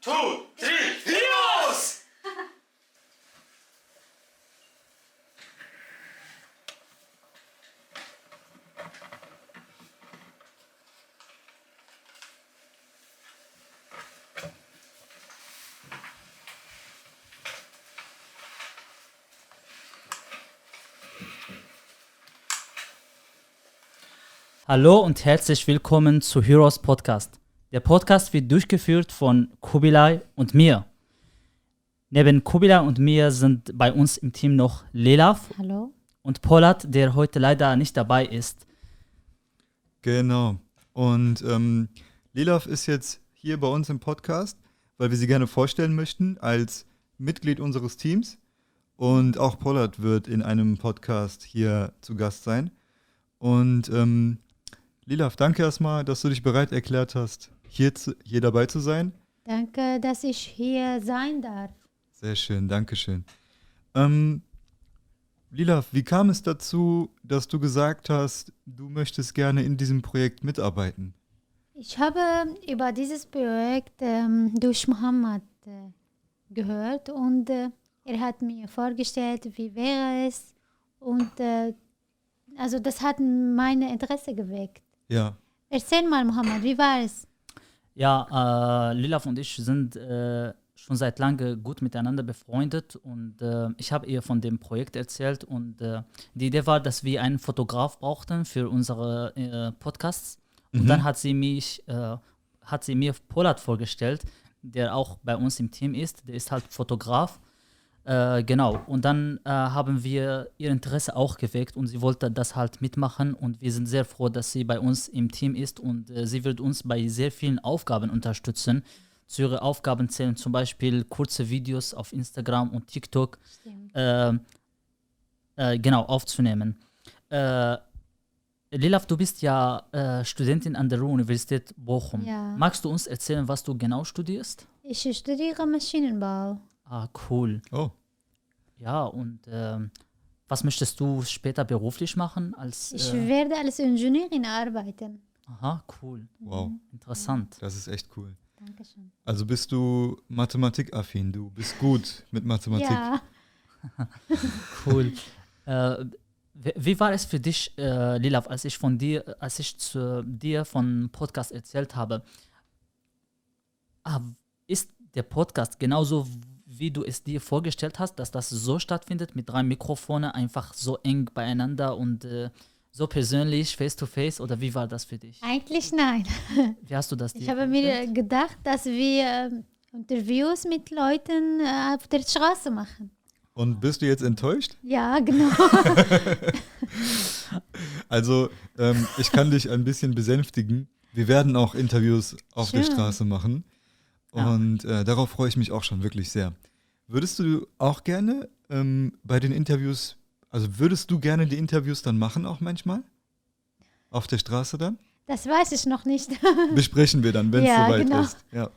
two, three, Heroes! Hallo und herzlich willkommen zu Heroes Podcast. Der Podcast wird durchgeführt von Kubilai und mir. Neben Kubilai und mir sind bei uns im Team noch Lelaf Hallo? und Polat, der heute leider nicht dabei ist. Genau. Und ähm, Lilaf ist jetzt hier bei uns im Podcast, weil wir sie gerne vorstellen möchten als Mitglied unseres Teams. Und auch Pollard wird in einem Podcast hier zu Gast sein. Und ähm, Lilaf, danke erstmal, dass du dich bereit erklärt hast, hier, zu, hier dabei zu sein. Danke, dass ich hier sein darf. Sehr schön, danke schön. Ähm, Lilaf, wie kam es dazu, dass du gesagt hast, du möchtest gerne in diesem Projekt mitarbeiten? Ich habe über dieses Projekt ähm, durch Mohammed äh, gehört und äh, er hat mir vorgestellt, wie wäre es und äh, also das hat mein Interesse geweckt. Ja, Erzähl mal, Mohammed, wie war es? Ja, äh, Lilaf und ich sind äh, schon seit langem gut miteinander befreundet und äh, ich habe ihr von dem Projekt erzählt und äh, die Idee war, dass wir einen Fotograf brauchten für unsere äh, Podcasts. Und dann hat sie mich, äh, hat sie mir Polat vorgestellt, der auch bei uns im Team ist, der ist halt Fotograf. Äh, genau, und dann äh, haben wir ihr Interesse auch geweckt und sie wollte das halt mitmachen und wir sind sehr froh, dass sie bei uns im Team ist und äh, sie wird uns bei sehr vielen Aufgaben unterstützen. Zu ihren Aufgaben zählen zum Beispiel kurze Videos auf Instagram und TikTok Stimmt. äh, genau aufzunehmen. Äh, Lilaf, du bist ja äh, Studentin an der Ruhr-Universität Bochum. Ja. Magst du uns erzählen, was du genau studierst? Ich studiere Maschinenbau. Ah, cool. oh, Ja, und ähm, was möchtest du später beruflich machen? Als, Ich äh, werde als Ingenieurin arbeiten. aha, cool. wow, Interessant. das ist echt cool. Dankeschön. Also bist du mathematikaffin, du bist gut mit Mathematik. Ja, Cool. äh, wie, wie war es für dich, äh, Lilaf, als ich von dir, als ich zu dir von Podcast erzählt habe? Ah, ist der Podcast genauso, wie du es dir vorgestellt hast, dass das so stattfindet mit drei Mikrofonen, einfach so eng beieinander und äh, so persönlich, face to face? Oder wie war das für dich? eigentlich nein. Wie hast du das dir Ich habe mir gedacht, dass wir ähm, Interviews mit Leuten äh, auf der Straße machen. Und bist du jetzt enttäuscht? Ja, genau. Also, ähm, ich kann dich ein bisschen besänftigen. Wir werden auch Interviews auf der Schön. Straße machen. Und äh, darauf freue ich mich auch schon wirklich sehr. Würdest du auch gerne ähm, bei den Interviews, also würdest du gerne die Interviews dann machen auch manchmal? Auf der Straße dann? Das weiß ich noch nicht. Besprechen wir dann, wenn es Ja, soweit genau. ist. Ja,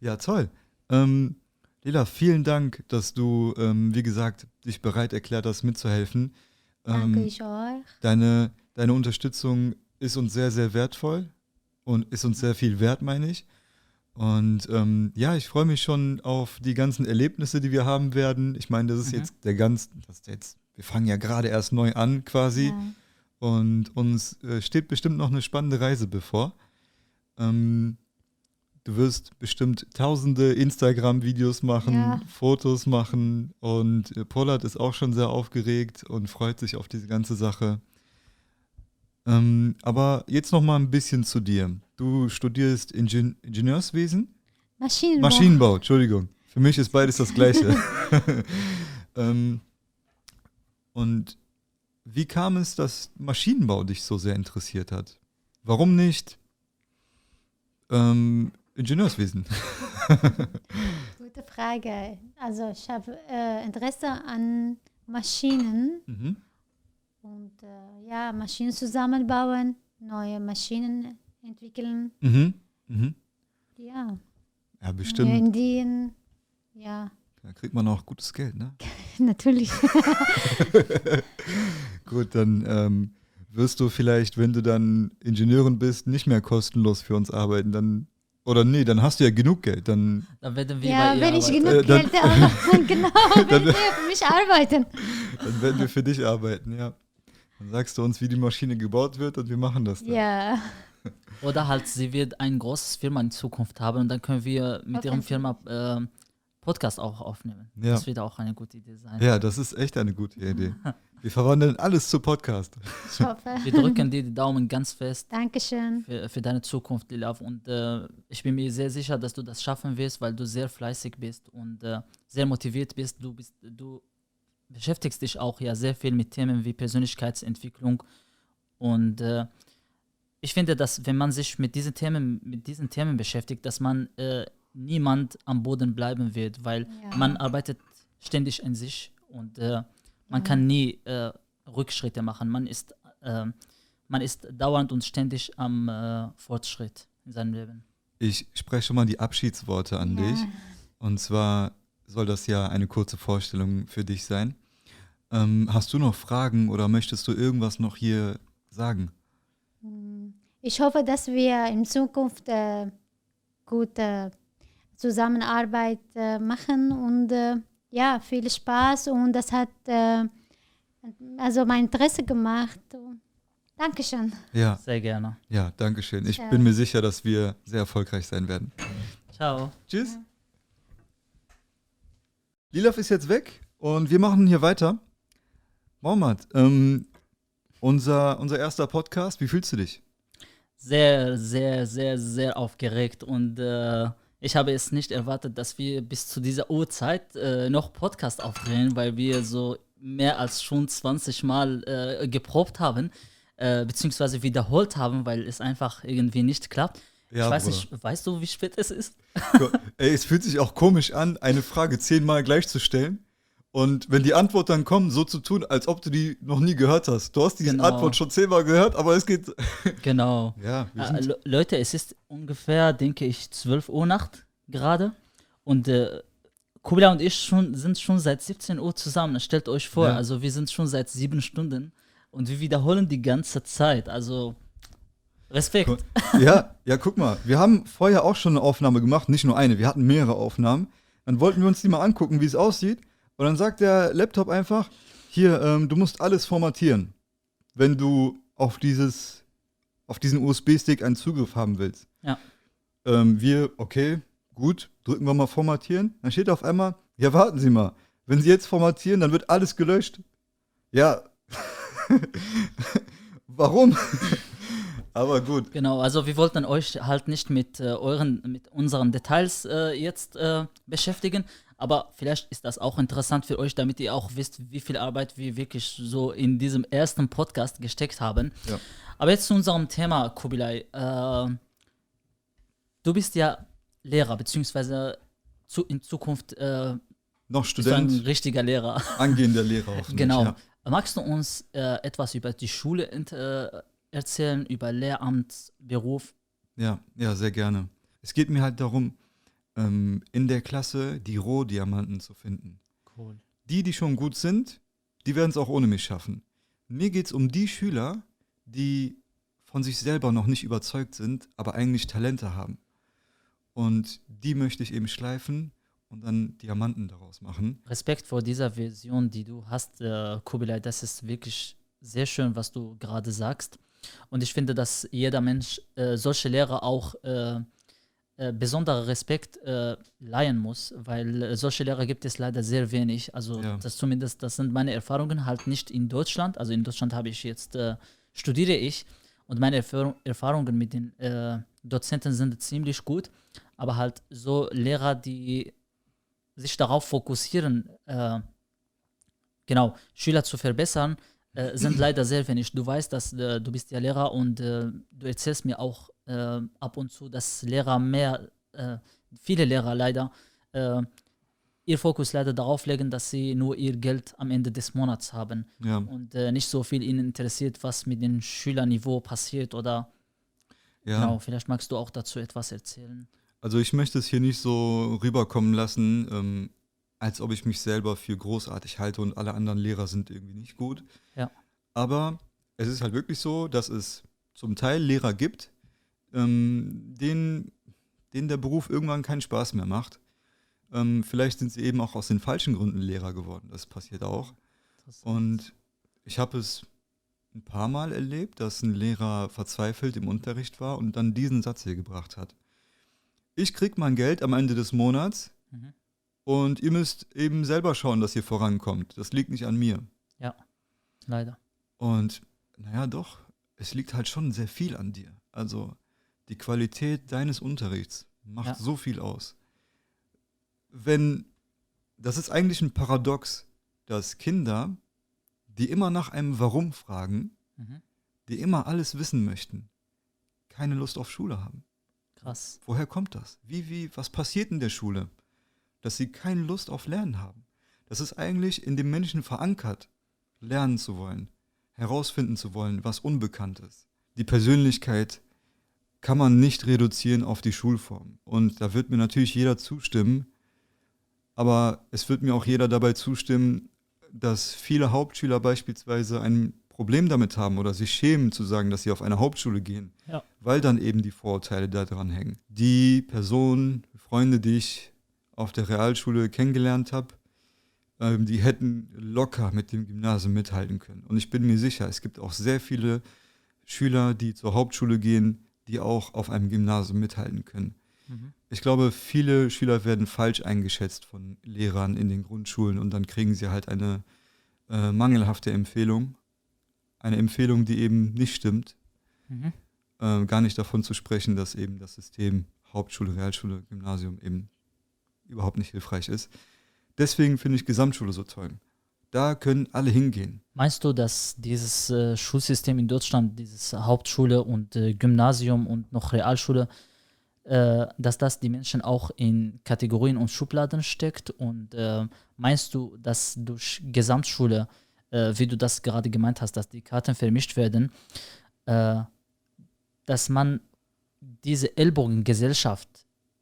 ja toll. Ähm, Lila, vielen Dank, dass du, ähm, wie gesagt, dich bereit erklärt hast, mitzuhelfen. Danke Ähm, ich euch. deine, deine Unterstützung ist uns sehr, sehr wertvoll und ist uns sehr viel wert, meine ich. Und ähm, ja, ich freue mich schon auf die ganzen Erlebnisse, die wir haben werden. Ich meine, das ist Mhm. jetzt der ganz, das ist jetzt, wir fangen ja gerade erst neu an quasi. Ja. Und uns äh, steht bestimmt noch eine spannende Reise bevor. Ähm, du wirst bestimmt tausende Instagram-Videos machen, Ja. Fotos machen und äh, Pollard ist auch schon sehr aufgeregt und freut sich auf diese ganze Sache. Ähm, aber jetzt noch mal ein bisschen zu dir. Du studierst Ingen Ingenieurswesen? Maschinenbau. Maschinenbau, Entschuldigung. Für mich ist beides das Gleiche. ähm, und wie kam es, dass Maschinenbau dich so sehr interessiert hat? Warum nicht ähm, Ingenieurswesen? Gute Frage. Also ich habe äh, Interesse an Maschinen mhm. Und äh, ja, Maschinen zusammenbauen, neue Maschinen entwickeln. Mhm. Mhm. Ja, Ja, bestimmt. in Indien. Ja, Da kriegt man auch gutes Geld, ne? natürlich. Gut, dann ähm, wirst du vielleicht, wenn du dann Ingenieurin bist, nicht mehr kostenlos für uns arbeiten. Dann, Oder nee, dann hast du ja genug Geld. Dann, Dann werden wir Ja, wenn ich arbeiten. genug Äh, dann- Geld habe, genau, wenn wir für mich arbeiten. dann werden wir für dich arbeiten, ja. Dann sagst du uns, wie die Maschine gebaut wird und wir machen das dann. Ja, Oder halt, sie wird ein großes Firma in Zukunft haben und dann können wir mit ihrem. Firma äh, Podcast auch aufnehmen. Ja. Das wird auch eine gute Idee sein. Ja, das ist echt eine gute Idee. Wir verwandeln alles zu Podcast. ich hoffe. Wir drücken dir die Daumen ganz fest Dankeschön. für, für deine Zukunft, Lilaf. Und äh, ich bin mir sehr sicher, dass du das schaffen wirst, weil du sehr fleißig bist und äh, sehr motiviert bist. Du bist, du beschäftigst dich auch ja sehr viel mit Themen wie Persönlichkeitsentwicklung. Und äh, ich finde, dass wenn man sich mit diesen Themen, mit diesen Themen beschäftigt, dass man äh, niemand am Boden bleiben wird, weil Ja. man arbeitet ständig in sich und äh, man kann nie äh, Rückschritte machen. Man ist, äh, man ist dauernd und ständig am äh, Fortschritt in seinem Leben. Ich spreche schon mal die Abschiedsworte an Ja. dich. Und zwar soll das ja eine kurze Vorstellung für dich sein. Ähm, hast du noch Fragen oder möchtest du irgendwas noch hier sagen? Ich hoffe, dass wir in Zukunft äh, gute Zusammenarbeit äh, machen und äh, ja, viel Spaß und das hat äh, also mein Interesse gemacht. Dankeschön. Ja, Sehr gerne. ja, danke schön. Ich Ja. bin mir sicher, dass wir sehr erfolgreich sein werden. Ciao. Tschüss. Lilaf ist jetzt weg und wir machen hier weiter. Mohammad, ähm, unser, unser erster Podcast, wie fühlst du dich? Sehr, sehr, sehr, sehr aufgeregt und äh, ich habe es nicht erwartet, dass wir bis zu dieser Uhrzeit äh, noch Podcast aufdrehen, weil wir so mehr als schon 20 Mal äh, geprobt haben, äh, beziehungsweise wiederholt haben, weil es einfach irgendwie nicht klappt. Ja, ich weiß Bruder. nicht, weißt du, wie spät es ist? Ey, es fühlt sich auch komisch an, eine Frage zehnmal gleich zu stellen. Und wenn die Antwort dann kommt, so zu tun, als ob du die noch nie gehört hast. Du hast diese Genau. Antwort schon zehnmal gehört, aber es geht. Genau. Ja, sind, Le- Leute, es ist ungefähr, denke ich, 12 Uhr Nacht gerade. Und äh, Kubila und ich schon, sind schon seit 17 Uhr zusammen. Stellt euch vor, Ja. also wir sind schon seit sieben Stunden und wir wiederholen die ganze Zeit. Also Respekt. ja, ja, guck mal, wir haben vorher auch schon eine Aufnahme gemacht, nicht nur eine, wir hatten mehrere Aufnahmen. Dann wollten wir uns die mal angucken, wie es aussieht. Und dann sagt der Laptop einfach, hier, ähm, du musst alles formatieren, wenn du auf dieses, auf diesen USB-Stick einen Zugriff haben willst. Ja. Ähm, wir, okay, gut, drücken wir mal formatieren. Dann steht auf einmal, ja, warten Sie mal, wenn Sie jetzt formatieren, dann wird alles gelöscht. Ja. Warum? Aber gut. Genau, also wir wollten euch halt nicht mit äh, euren, mit unseren Details äh, jetzt äh, beschäftigen, aber vielleicht ist das auch interessant für euch, damit ihr auch wisst, wie viel Arbeit wir wirklich so in diesem ersten Podcast gesteckt haben. Ja. Aber jetzt zu unserem Thema, Kubilai. Äh, du bist ja Lehrer, beziehungsweise zu, in Zukunft äh, Noch du ein Student, richtiger Lehrer. angehender Lehrer hoffentlich. Genau. Ja. Magst du uns äh, etwas über die Schule äh, erzählen, über Lehramt, Beruf? Ja, ja, sehr gerne. Es geht mir halt darum, ähm, in der Klasse die Rohdiamanten zu finden. Cool. Die, die schon gut sind, die werden es auch ohne mich schaffen. Mir geht es um die Schüler, die von sich selber noch nicht überzeugt sind, aber eigentlich Talente haben. Und die möchte ich eben schleifen und dann Diamanten daraus machen. Respekt vor dieser Vision, die du hast, äh, Kubilai. Das ist wirklich sehr schön, was du gerade sagst. Und ich finde, dass jeder Mensch äh, solche Lehrer auch äh, äh, besonderer Respekt äh, leihen muss, weil äh, solche Lehrer gibt es leider sehr wenig. Also Ja. das zumindest, das sind meine Erfahrungen halt nicht in Deutschland. Also in Deutschland habe ich jetzt, äh, studiere ich und meine Erfahrung, Erfahrungen mit den Dozenten sind ziemlich gut. Aber halt so Lehrer, die sich darauf fokussieren, genau, Schüler zu verbessern, äh, sind leider sehr wenig. Du weißt, dass äh, du bist ja Lehrer und äh, du erzählst mir auch äh, ab und zu, dass Lehrer mehr, äh, viele Lehrer leider, äh, ihr Fokus leider darauf legen, dass sie nur ihr Geld am Ende des Monats haben Ja, und äh, nicht so viel ihnen interessiert, was mit dem Schülerniveau passiert oder ja. genau, vielleicht magst du auch dazu etwas erzählen. Also ich möchte es hier nicht so rüberkommen lassen, ähm, als ob ich mich selber für großartig halte und alle anderen Lehrer sind irgendwie nicht gut. Ja. Aber es ist halt wirklich so, dass es zum Teil Lehrer gibt, ähm, denen denen der Beruf irgendwann keinen Spaß mehr macht. Ähm, vielleicht sind sie eben auch aus den falschen Gründen Lehrer geworden. Das passiert auch. Und ich habe es ein paar Mal erlebt, dass ein Lehrer verzweifelt im Unterricht war und dann diesen Satz hier gebracht hat. Ich krieg mein Geld am Ende des Monats Mhm. und ihr müsst eben selber schauen, dass ihr vorankommt. Das liegt nicht an mir. Ja, leider. Und naja, doch, es liegt halt schon sehr viel an dir. Also die Qualität deines Unterrichts macht Ja. so viel aus. Wenn, das ist eigentlich ein Paradox, dass Kinder, die immer nach einem Warum fragen, Mhm. die immer alles wissen möchten, keine Lust auf Schule haben. Krass. Woher kommt das? Wie, wie, was passiert in der Schule? Dass sie keine Lust auf Lernen haben. Das ist eigentlich in dem Menschen verankert, lernen zu wollen, herausfinden zu wollen, was unbekannt ist. Die Persönlichkeit kann man nicht reduzieren auf die Schulform. Und da wird mir natürlich jeder zustimmen, aber es wird mir auch jeder dabei zustimmen, dass viele Hauptschüler beispielsweise ein Problem damit haben oder sich schämen zu sagen, dass sie auf eine Hauptschule gehen, Ja. weil dann eben die Vorurteile da dran hängen. Die Personen, Freunde, die ich auf der Realschule kennengelernt habe, ähm, die hätten locker mit dem Gymnasium mithalten können. Und ich bin mir sicher, es gibt auch sehr viele Schüler, die zur Hauptschule gehen, die auch auf einem Gymnasium mithalten können. Mhm. Ich glaube, viele Schüler werden falsch eingeschätzt von Lehrern in den Grundschulen und dann kriegen sie halt eine äh, mangelhafte Empfehlung. Eine Empfehlung, die eben nicht stimmt. Mhm. Äh, gar nicht davon zu sprechen, dass eben das System Hauptschule, Realschule, Gymnasium eben überhaupt nicht hilfreich ist. Deswegen finde ich Gesamtschule so toll. Da können alle hingehen. Meinst du, dass dieses äh, Schulsystem in Deutschland, dieses Hauptschule und äh, Gymnasium und noch Realschule, äh, dass das die Menschen auch in Kategorien und Schubladen steckt? Und äh, meinst du, dass durch Gesamtschule, äh, wie du das gerade gemeint hast, dass die Karten vermischt werden, äh, dass man diese Ellbogengesellschaft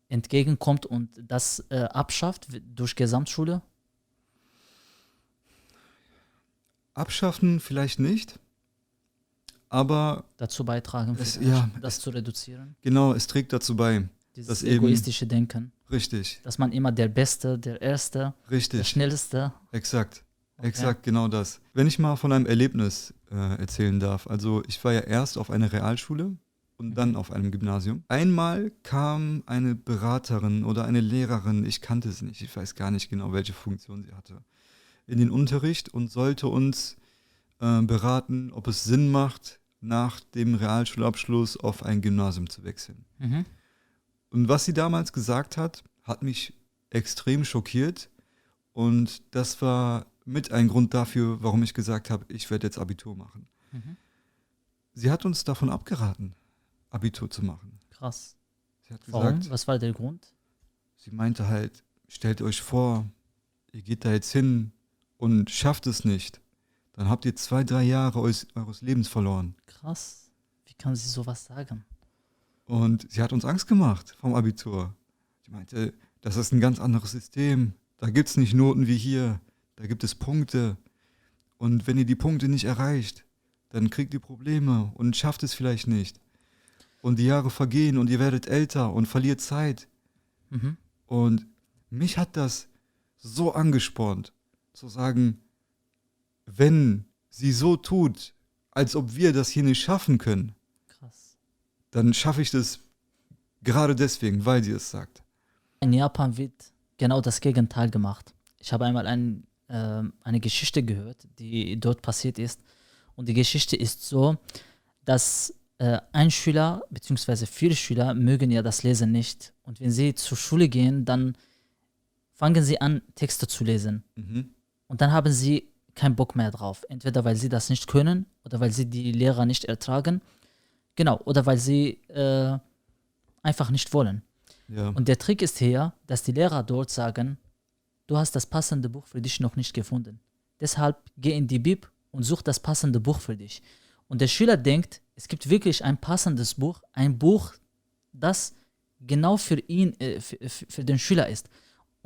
entgegenkommt und das abschafft durch Gesamtschule? Abschaffen vielleicht nicht, aber Dazu beitragen, Es- vielleicht, ja, das zu reduzieren? genau, es trägt dazu bei. Dieses Das eben- egoistische Denken, Richtig, dass man immer der Beste, der Erste, der richtig. Schnellste. Exakt, Okay. exakt, genau das. Wenn ich mal von einem Erlebnis äh, erzählen darf, also ich war ja erst auf einer Realschule und dann auf einem Gymnasium. Einmal kam eine Beraterin oder eine Lehrerin, ich kannte sie nicht, ich weiß gar nicht genau, welche Funktion sie hatte, in den Unterricht und sollte uns äh, beraten, ob es Sinn macht, nach dem Realschulabschluss auf ein Gymnasium zu wechseln. Mhm. Und was sie damals gesagt hat, hat mich extrem schockiert. Und das war mit ein Grund dafür, warum ich gesagt habe, ich werde jetzt Abitur machen. Mhm. Sie hat uns davon abgeraten, Abitur zu machen. Krass. Sie hat Warum? gesagt, Was war der Grund? sie meinte halt, stellt euch vor, ihr geht da jetzt hin und schafft es nicht. Dann habt ihr zwei, drei Jahre eures, eures Lebens verloren. Krass. Wie kann sie sowas sagen? Und sie hat uns Angst gemacht vom Abitur. Sie meinte, das ist ein ganz anderes System. Da gibt es nicht Noten wie hier. Da gibt es Punkte. Und wenn ihr die Punkte nicht erreicht, dann kriegt ihr Probleme und schafft es vielleicht nicht. Und die Jahre vergehen und ihr werdet älter und verliert Zeit. Mhm. Und mich hat das so angespornt, zu sagen, wenn sie so tut, als ob wir das hier nicht schaffen können, Krass. dann schaffe ich das gerade deswegen, weil sie es sagt. In Japan wird genau das Gegenteil gemacht. Ich habe einmal ein, ähm, eine Geschichte gehört, die dort passiert ist. Und die Geschichte ist so, dass äh, ein Schüler bzw. viele Schüler mögen ja das Lesen nicht. Und wenn sie zur Schule gehen, dann fangen sie an, Texte zu lesen. Mhm. Und dann haben sie keinen Bock mehr drauf. Entweder weil sie das nicht können oder weil sie die Lehrer nicht ertragen. Genau, oder weil sie äh, einfach nicht wollen. Ja. Und der Trick ist hier, dass die Lehrer dort sagen, du hast das passende Buch für dich noch nicht gefunden. Deshalb geh in die Bib und such das passende Buch für dich. Und der Schüler denkt, es gibt wirklich ein passendes Buch, ein Buch, das genau für ihn, äh, für, für für den Schüler ist.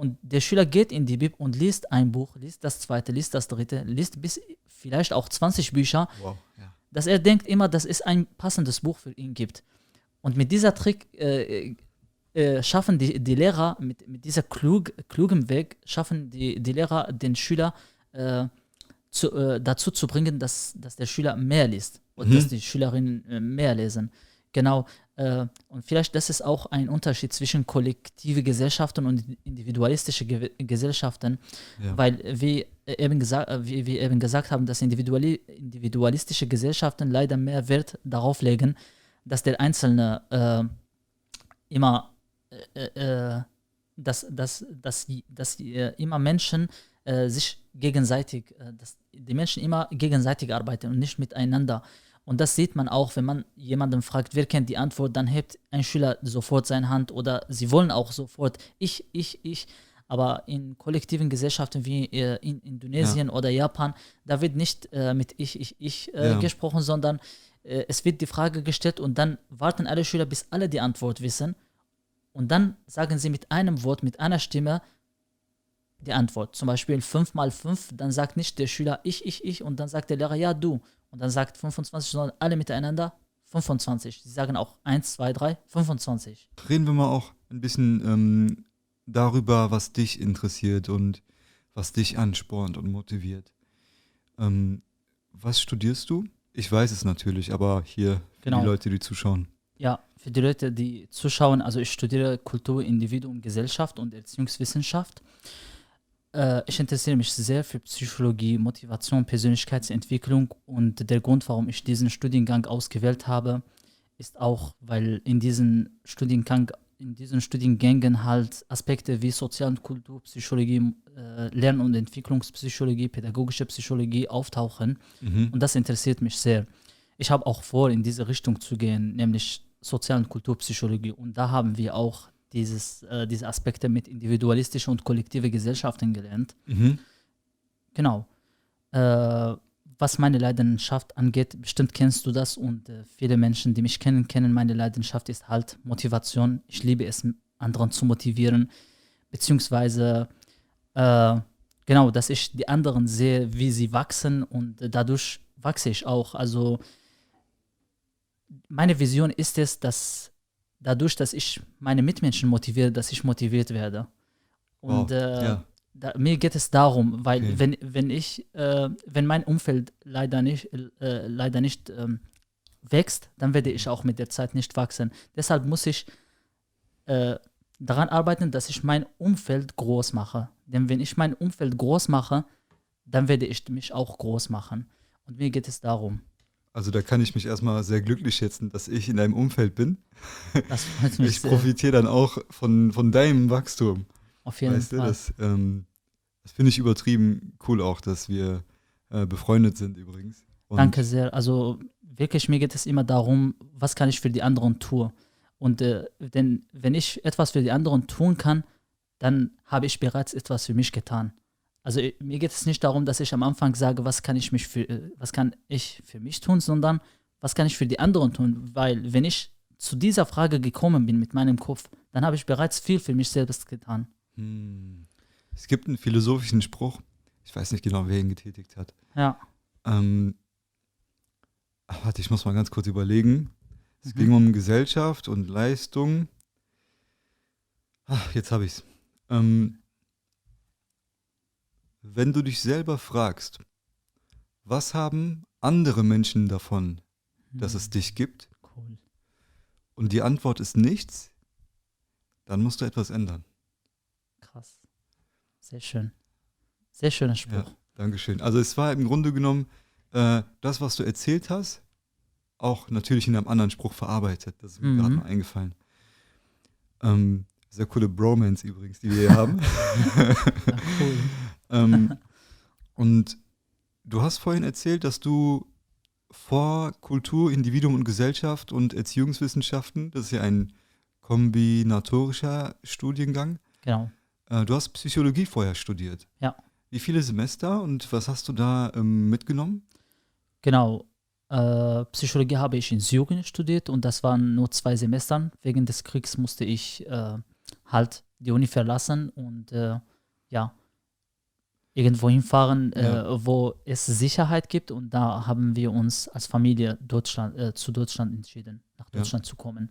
Und der Schüler geht in die Bib und liest ein Buch, liest das zweite, liest das dritte, liest bis vielleicht auch 20 Bücher, Wow. Ja. dass er denkt immer, dass es ein passendes Buch für ihn gibt. Und mit dieser Trick äh, äh, schaffen die, die Lehrer mit, mit dieser klug, klugem Weg, schaffen die, die Lehrer den Schüler äh, zu, äh, dazu zu bringen, dass, dass der Schüler mehr liest und Mhm. dass die Schülerinnen äh, mehr lesen. Genau. Äh, und vielleicht das ist auch ein Unterschied zwischen kollektive Gesellschaften und individualistische Ge Gesellschaften, Ja. weil wie eben, gesagt, wie wir eben gesagt haben, dass individuali individualistische Gesellschaften leider mehr Wert darauf legen, dass der Einzelne äh, immer äh, äh, dass, dass, dass, die- dass äh, immer Menschen äh, sich gegenseitig, äh, dass die Menschen immer gegenseitig arbeiten und nicht miteinander. Und das sieht man auch, wenn man jemanden fragt, wer kennt die Antwort, dann hebt ein Schüler sofort seine Hand oder sie wollen auch sofort ich, ich, ich. Aber in kollektiven Gesellschaften wie äh, in Indonesien oder Japan, da wird nicht äh, mit ich, ich, ich äh, Ja. gesprochen, sondern äh, es wird die Frage gestellt und dann warten alle Schüler, bis alle die Antwort wissen. Und dann sagen sie mit einem Wort, mit einer Stimme die Antwort. Zum Beispiel 5 mal 5, dann sagt nicht der Schüler ich, ich, ich und dann sagt der Lehrer ja, du. Und dann sagt 25, sondern alle miteinander 25. Sie sagen auch 1, 2, 3, 25. Reden wir mal auch ein bisschen ähm, darüber, was dich interessiert und was dich anspornt und motiviert. Ähm, was studierst du? Ich weiß es natürlich, aber hier für Genau. die Leute, die zuschauen. Ja, für die Leute, die zuschauen, also ich studiere Kultur, Individuum, Gesellschaft und Erziehungswissenschaft. Äh, ich interessiere mich sehr für Psychologie, Motivation, Persönlichkeitsentwicklung und der Grund, warum ich diesen Studiengang ausgewählt habe, ist auch, weil in diesem Studiengang, in diesen Studiengängen halt Aspekte wie Sozial- und Kulturpsychologie, äh, Lern- und Entwicklungspsychologie, pädagogische Psychologie auftauchen. Mhm. Und das interessiert mich sehr. Ich habe auch vor, in diese Richtung zu gehen, nämlich Sozial- und Kulturpsychologie. Und da haben wir auch dieses, äh, diese Aspekte mit individualistische und kollektive Gesellschaften gelernt. Mhm. Genau. Äh, was meine Leidenschaft angeht, bestimmt kennst du das und äh, viele Menschen, die mich kennen, kennen meine Leidenschaft ist halt Motivation. Ich liebe es, anderen zu motivieren, beziehungsweise äh, genau, dass ich die anderen sehe, wie sie wachsen und dadurch wachse ich auch. Also meine Vision ist es, dass dadurch, dass ich meine Mitmenschen motiviere, dass ich motiviert werde. Und Wow, äh, ja. da, mir geht es darum, weil Okay. wenn, wenn ich, äh, wenn mein Umfeld leider nicht, äh, leider nicht ähm, wächst, dann werde ich auch mit der Zeit nicht wachsen. Deshalb muss ich äh, daran arbeiten, dass ich mein Umfeld groß mache. Denn wenn ich mein Umfeld groß mache, dann werde ich mich auch groß machen. Und mir geht es darum. Also da kann ich mich erstmal sehr glücklich schätzen, dass ich in deinem Umfeld bin. Das freut mich Ich profitiere dann auch von, von deinem Wachstum. Auf jeden weißt du, Fall. das, ähm, das finde ich übertrieben cool auch, dass wir äh, befreundet sind übrigens. Und Danke sehr. Also wirklich, mir geht es immer darum, was kann ich für die anderen tun. Und äh, denn wenn ich etwas für die anderen tun kann, dann habe ich bereits etwas für mich getan. Also äh, mir geht es nicht darum, dass ich am Anfang sage, was kann ich mich für, äh, was kann ich für mich tun, sondern was kann ich für die anderen tun. Weil wenn ich zu dieser Frage gekommen bin mit meinem Kopf, dann habe ich bereits viel für mich selbst getan. Hm. Es gibt einen philosophischen Spruch, ich weiß nicht genau, wer ihn getätigt hat. Ja. Ähm, ach, warte, ich muss mal ganz kurz überlegen. Es Mhm. ging um Gesellschaft und Leistung. Ach, jetzt habe ich es. Ähm, wenn du dich selber fragst, was haben andere Menschen davon, dass es dich gibt, Cool. und die Antwort ist nichts, dann musst du etwas ändern. Krass. Sehr schön. Sehr schöner Spruch. Ja, Dankeschön. Also es war im Grunde genommen äh, das, was du erzählt hast, auch natürlich in einem anderen Spruch verarbeitet. Das ist mir Mhm. gerade mal eingefallen. Ähm, sehr coole Bromance übrigens, die wir hier haben. Ja, cool. Ähm, und du hast vorhin erzählt, dass du vor Kultur, Individuum und Gesellschaft und Erziehungswissenschaften, das ist ja ein kombinatorischer Studiengang, Genau. äh, du hast Psychologie vorher studiert. Ja. Wie viele Semester und was hast du da ähm, mitgenommen? Genau. Äh, Psychologie habe ich in Syrien studiert und das waren nur zwei Semestern. Wegen des Kriegs musste ich äh, halt die Uni verlassen und äh, ja, irgendwo hinfahren, Ja. äh, wo es Sicherheit gibt. Und da haben wir uns als Familie Deutschland, äh, zu Deutschland entschieden, nach Ja. Deutschland zu kommen.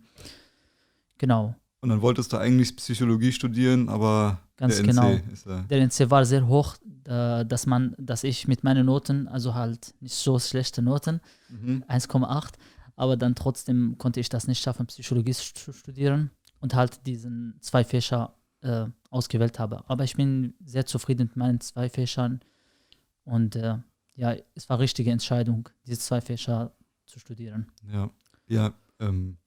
Genau. Und dann wolltest du eigentlich Psychologie studieren, aber Ganz der genau. NC ist da. Der NC war sehr hoch, äh, dass man, dass ich mit meinen Noten, also halt nicht so schlechte Noten, Mhm. 1,8, aber dann trotzdem konnte ich das nicht schaffen, Psychologie zu studieren und halt diesen zwei Fächer äh, ausgewählt habe. Aber ich bin sehr zufrieden mit meinen zwei Fächern und äh, ja, es war richtige Entscheidung, diese zwei Fächer zu studieren. Ja, ja ähm,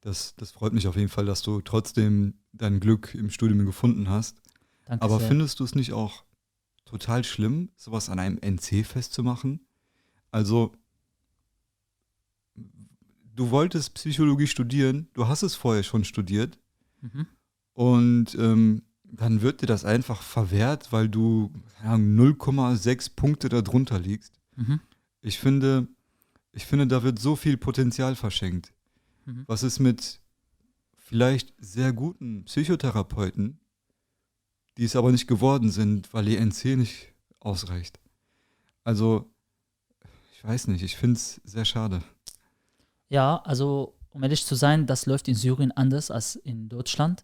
das, das freut mich auf jeden Fall, dass du trotzdem dein Glück im Studium gefunden hast. Danke Aber sehr. findest du es nicht auch total schlimm, sowas an einem NC festzumachen? Also, du wolltest Psychologie studieren, du hast es vorher schon studiert Mhm. Und ähm, dann wird dir das einfach verwehrt, weil du keine Ahnung, 0,6 Punkte darunter liegst. Mhm. Ich finde, ich finde, da wird so viel Potenzial verschenkt. Mhm. Was ist mit vielleicht sehr guten Psychotherapeuten, die es aber nicht geworden sind, weil ihr NC nicht ausreicht? Also, ich weiß nicht, ich finde es sehr schade. Ja, also um ehrlich zu sein, das läuft in Syrien anders als in Deutschland.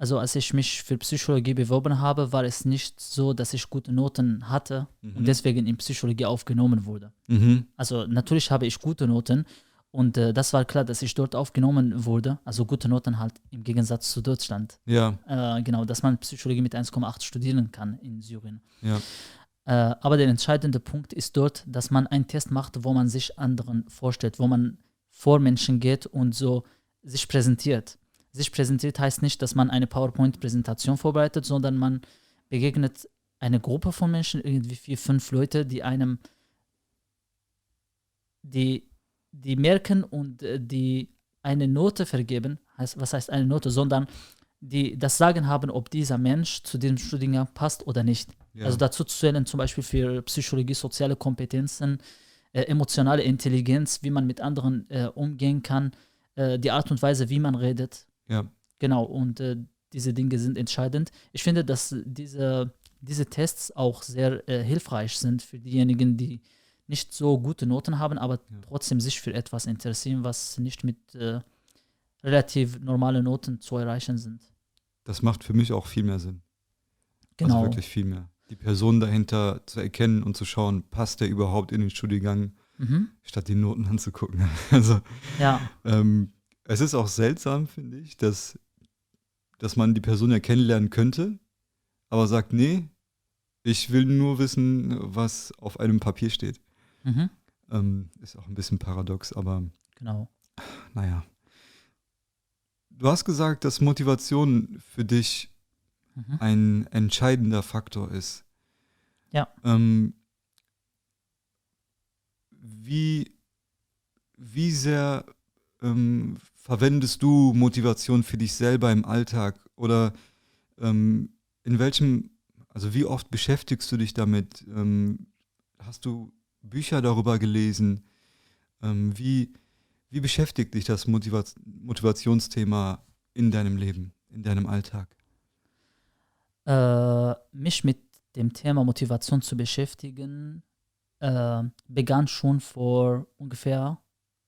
Also als ich mich für Psychologie beworben habe, war es nicht so, dass ich gute Noten hatte Mhm. und deswegen in Psychologie aufgenommen wurde. Mhm. Also natürlich habe ich gute Noten und äh, das war klar, dass ich dort aufgenommen wurde. Also gute Noten halt im Gegensatz zu Deutschland. Ja, Äh, genau, dass man Psychologie mit 1,8 studieren kann in Syrien. ja. Äh, aber der entscheidende Punkt ist dort, dass man einen Test macht, wo man sich anderen vorstellt, wo man vor Menschen geht und so sich präsentiert. Sich präsentiert heißt nicht, dass man eine PowerPoint-Präsentation vorbereitet, sondern man begegnet eine Gruppe von Menschen, irgendwie vier, fünf Leute, die einem, die, die merken und äh, die eine Note vergeben, heißt, was heißt eine Note, sondern die das Sagen haben, ob dieser Mensch zu diesem Studiengang passt oder nicht. ja. Also dazu zählen zum Beispiel für Psychologie soziale Kompetenzen, äh, emotionale Intelligenz, wie man mit anderen äh, umgehen kann, äh, die Art und Weise, wie man redet. Ja. Genau, und äh, diese Dinge sind entscheidend. Ich finde, dass diese, diese Tests auch sehr äh, hilfreich sind für diejenigen, die nicht so gute Noten haben, aber Ja. trotzdem sich für etwas interessieren, was nicht mit äh, relativ normalen Noten zu erreichen sind. Das macht für mich auch viel mehr Sinn. Genau. Also wirklich viel mehr. Die Person dahinter zu erkennen und zu schauen, passt der überhaupt in den Studiengang, Mhm. statt die Noten anzugucken. Also, Ja, ähm, es ist auch seltsam, finde ich, dass, dass man die Person ja kennenlernen könnte, aber sagt, nee, ich will nur wissen, was auf einem Papier steht. mhm. Ähm, ist auch ein bisschen paradox, aber genau. naja. Du hast gesagt, dass Motivation für dich Mhm. ein entscheidender Faktor ist. Ja. Ähm, wie, wie sehr ähm, verwendest du Motivation für dich selber im Alltag? Oder ähm, in welchem, also wie oft beschäftigst du dich damit? Ähm, hast du Bücher darüber gelesen? Ähm, wie, wie beschäftigt dich das Motiva Motivationsthema in deinem Leben, in deinem Alltag? äh, mich mit dem Thema Motivation zu beschäftigen, äh, begann schon vor ungefähr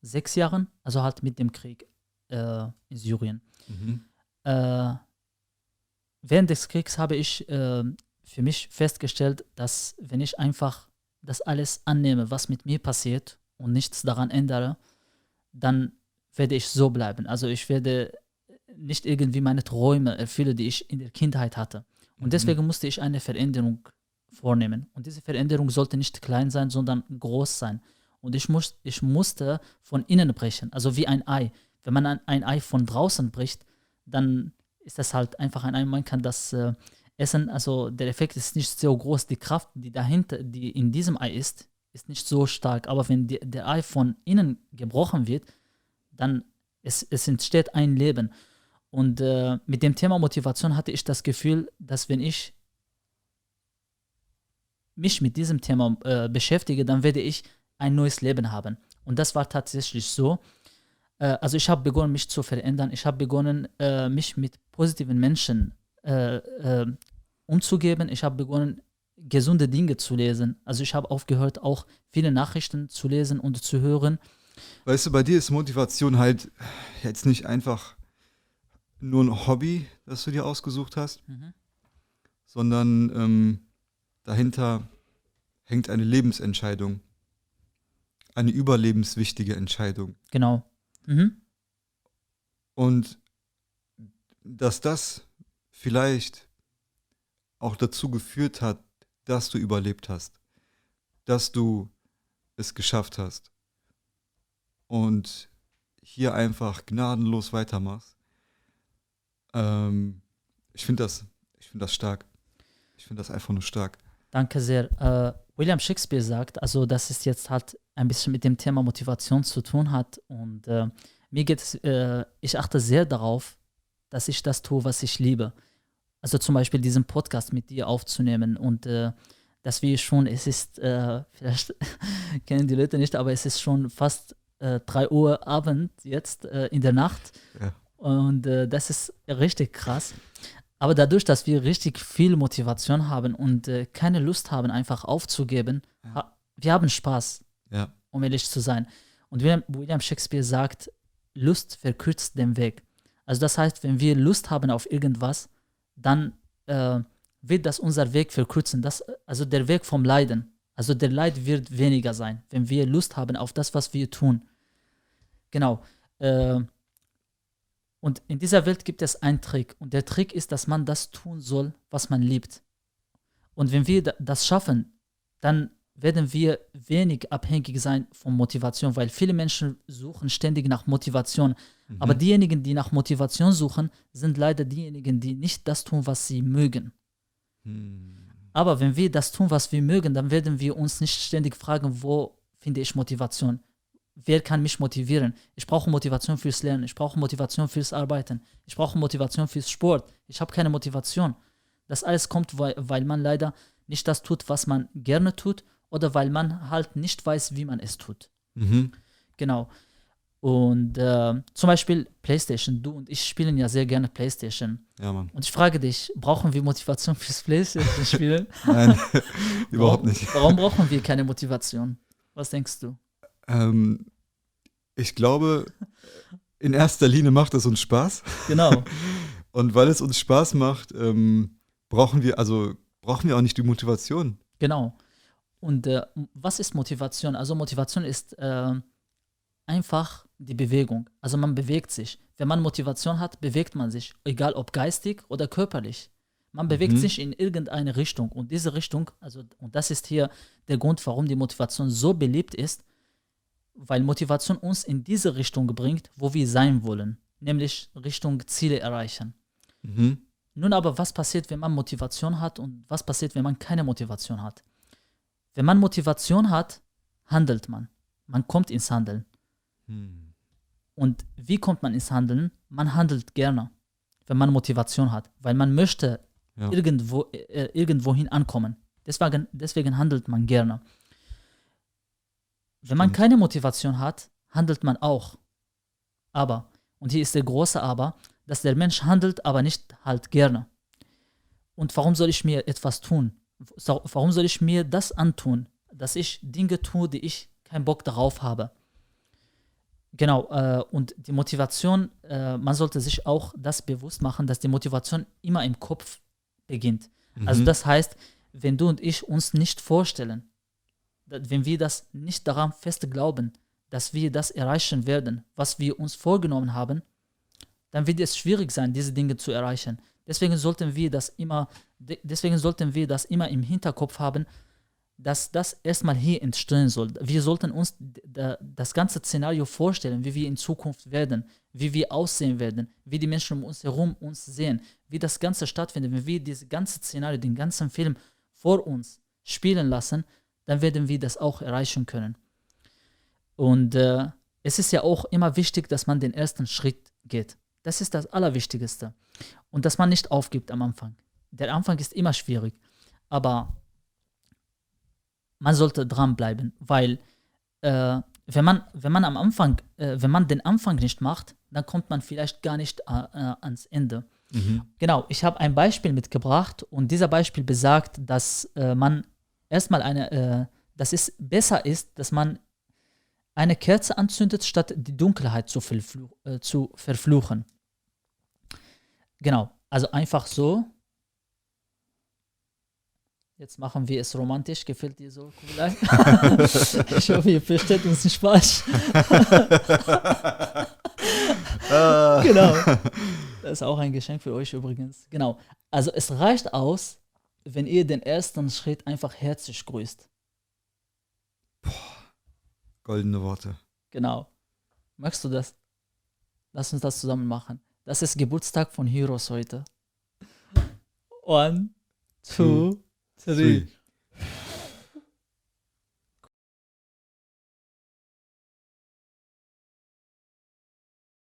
sechs Jahren, also halt mit dem Krieg äh, in Syrien. Mhm. Äh, während des Kriegs habe ich äh, für mich festgestellt, dass wenn ich einfach das alles annehme, was mit mir passiert und nichts daran ändere, dann werde ich so bleiben. Also ich werde nicht irgendwie meine Träume erfüllen, die ich in der Kindheit hatte. Und Mhm. deswegen musste ich eine Veränderung vornehmen. Und diese Veränderung sollte nicht klein sein, sondern groß sein. Und ich, muss, ich musste von innen brechen, also wie ein Ei. Wenn man ein, ein Ei von draußen bricht, dann ist das halt einfach ein Ei. Man kann das äh, essen, also der Effekt ist nicht so groß. Die Kraft, die dahinter, die in diesem Ei ist, ist nicht so stark. Aber wenn die, der Ei von innen gebrochen wird, dann es, es entsteht ein Leben. Und äh, mit dem Thema Motivation hatte ich das Gefühl, dass wenn ich mich mit diesem Thema äh, beschäftige, dann werde ich ein neues Leben haben. Und das war tatsächlich so. Äh, also ich habe begonnen, mich zu verändern. Ich habe begonnen, äh, mich mit positiven Menschen äh, äh, umzugeben. Ich habe begonnen, gesunde Dinge zu lesen. Also ich habe aufgehört, auch viele Nachrichten zu lesen und zu hören. Weißt du, bei dir ist Motivation halt jetzt nicht einfach nur ein Hobby, das du dir ausgesucht hast, Mhm. sondern ähm, dahinter hängt eine Lebensentscheidung. Eine überlebenswichtige Entscheidung. Genau. Mhm. Und dass das vielleicht auch dazu geführt hat, dass du überlebt hast, dass du es geschafft hast und hier einfach gnadenlos weitermachst. Ähm, ich finde das, ich finde das stark. Ich finde das einfach nur stark. Danke sehr. Äh, William Shakespeare sagt, also dass es jetzt halt ein bisschen mit dem Thema Motivation zu tun hat. Und äh, mir geht es, äh, ich achte sehr darauf, dass ich das tue, was ich liebe. Also zum Beispiel diesen Podcast mit dir aufzunehmen und äh, dass wir schon, es ist, äh, vielleicht kennen die Leute nicht, aber es ist schon fast äh, 3 Uhr Abend jetzt äh, in der Nacht. Ja. Und äh, das ist richtig krass. Aber dadurch, dass wir richtig viel Motivation haben und äh, keine Lust haben, einfach aufzugeben, Ja. ha wir haben Spaß, Ja. um ehrlich zu sein. Und William, William Shakespeare sagt, Lust verkürzt den Weg. Also das heißt, wenn wir Lust haben auf irgendwas, dann äh, wird das unser Weg verkürzen. Das, also der Weg vom Leiden. Also der Leid wird weniger sein, wenn wir Lust haben auf das, was wir tun. Genau. Äh, und in dieser Welt gibt es einen Trick. Und der Trick ist, dass man das tun soll, was man liebt. Und wenn wir da- das schaffen, dann werden wir wenig abhängig sein von Motivation, weil viele Menschen suchen ständig nach Motivation. Aber diejenigen, die nach Motivation suchen, sind leider diejenigen, die nicht das tun, was sie mögen. Hm. Aber wenn wir das tun, was wir mögen, dann werden wir uns nicht ständig fragen, wo finde ich Motivation? Wer kann mich motivieren? Ich brauche Motivation fürs Lernen, ich brauche Motivation fürs Arbeiten, ich brauche Motivation fürs Sport. Ich habe keine Motivation. Das alles kommt, weil, weil man leider nicht das tut, was man gerne tut oder weil man halt nicht weiß, wie man es tut. Mhm. Genau. Und äh, zum Beispiel PlayStation. Du und ich spielen ja sehr gerne PlayStation. Ja, Mann. Und ich frage dich, brauchen wir Motivation fürs PlayStation-Spielen? Nein, überhaupt Warum- nicht. Warum brauchen wir keine Motivation? Was denkst du? Ähm, ich glaube, in erster Linie macht es uns Spaß. Genau. Und weil es uns Spaß macht, ähm, brauchen wir, also brauchen wir auch nicht die Motivation. Genau. Und äh, was ist Motivation? Also Motivation ist äh, einfach die Bewegung. Also man bewegt sich. Wenn man Motivation hat, bewegt man sich, egal ob geistig oder körperlich. Man bewegt Mhm. sich in irgendeine Richtung. Und diese Richtung, also, und das ist hier der Grund, warum die Motivation so beliebt ist, weil Motivation uns in diese Richtung bringt, wo wir sein wollen, nämlich Richtung Ziele erreichen. Mhm. Nun aber, was passiert, wenn man Motivation hat und was passiert, wenn man keine Motivation hat? Wenn man Motivation hat, handelt man. Man kommt ins Handeln. Hm. Und wie kommt man ins Handeln? Man handelt gerne, wenn man Motivation hat, weil man möchte Ja. irgendwo, äh, irgendwohin ankommen. Deswegen, deswegen handelt man gerne. Wenn man keine Motivation hat, handelt man auch. Aber, und hier ist der große Aber, dass der Mensch handelt, aber nicht halt gerne. Und warum soll ich mir etwas tun? Warum soll ich mir das antun, dass ich Dinge tue, die ich keinen Bock darauf habe? Genau, äh, und die Motivation, äh, man sollte sich auch das bewusst machen, dass die Motivation immer im Kopf beginnt. Also Mhm. das heißt, wenn du und ich uns nicht vorstellen, wenn wir das nicht daran fest glauben, dass wir das erreichen werden, was wir uns vorgenommen haben, dann wird es schwierig sein, diese Dinge zu erreichen. Deswegen sollten wir das immer, de- deswegen sollten wir das immer im Hinterkopf haben, dass das erstmal hier entstehen soll. Wir sollten uns das ganze Szenario vorstellen, wie wir in Zukunft werden, wie wir aussehen werden, wie die Menschen um uns herum uns sehen, wie das Ganze stattfindet. Wenn wir dieses ganze Szenario, den ganzen Film vor uns spielen lassen, dann werden wir das auch erreichen können. Und äh, es ist ja auch immer wichtig, dass man den ersten Schritt geht. Das ist das Allerwichtigste. Und dass man nicht aufgibt am Anfang. Der Anfang ist immer schwierig. Aber man sollte dranbleiben, weil äh, wenn, man, wenn man am Anfang, äh, wenn man den Anfang nicht macht, dann kommt man vielleicht gar nicht äh, äh, ans Ende. Mhm. Genau, ich habe ein Beispiel mitgebracht und dieser Beispiel besagt, dass äh, man erstmal eine, äh, dass es besser ist, dass man eine Kerze anzündet, statt die Dunkelheit zu, verfluch, äh, zu verfluchen. genau, also einfach so. Jetzt machen wir es romantisch. Gefällt dir so, Kublai? ich hoffe, ihr versteht uns nicht falsch. genau. Das ist auch ein Geschenk für euch übrigens. Genau. Also es reicht aus, wenn ihr den ersten Schritt einfach herzlich grüßt. Goldene Worte. Genau. Magst du das? Lass uns das zusammen machen. Das ist Geburtstag von Heroes heute. One, two, three. Three.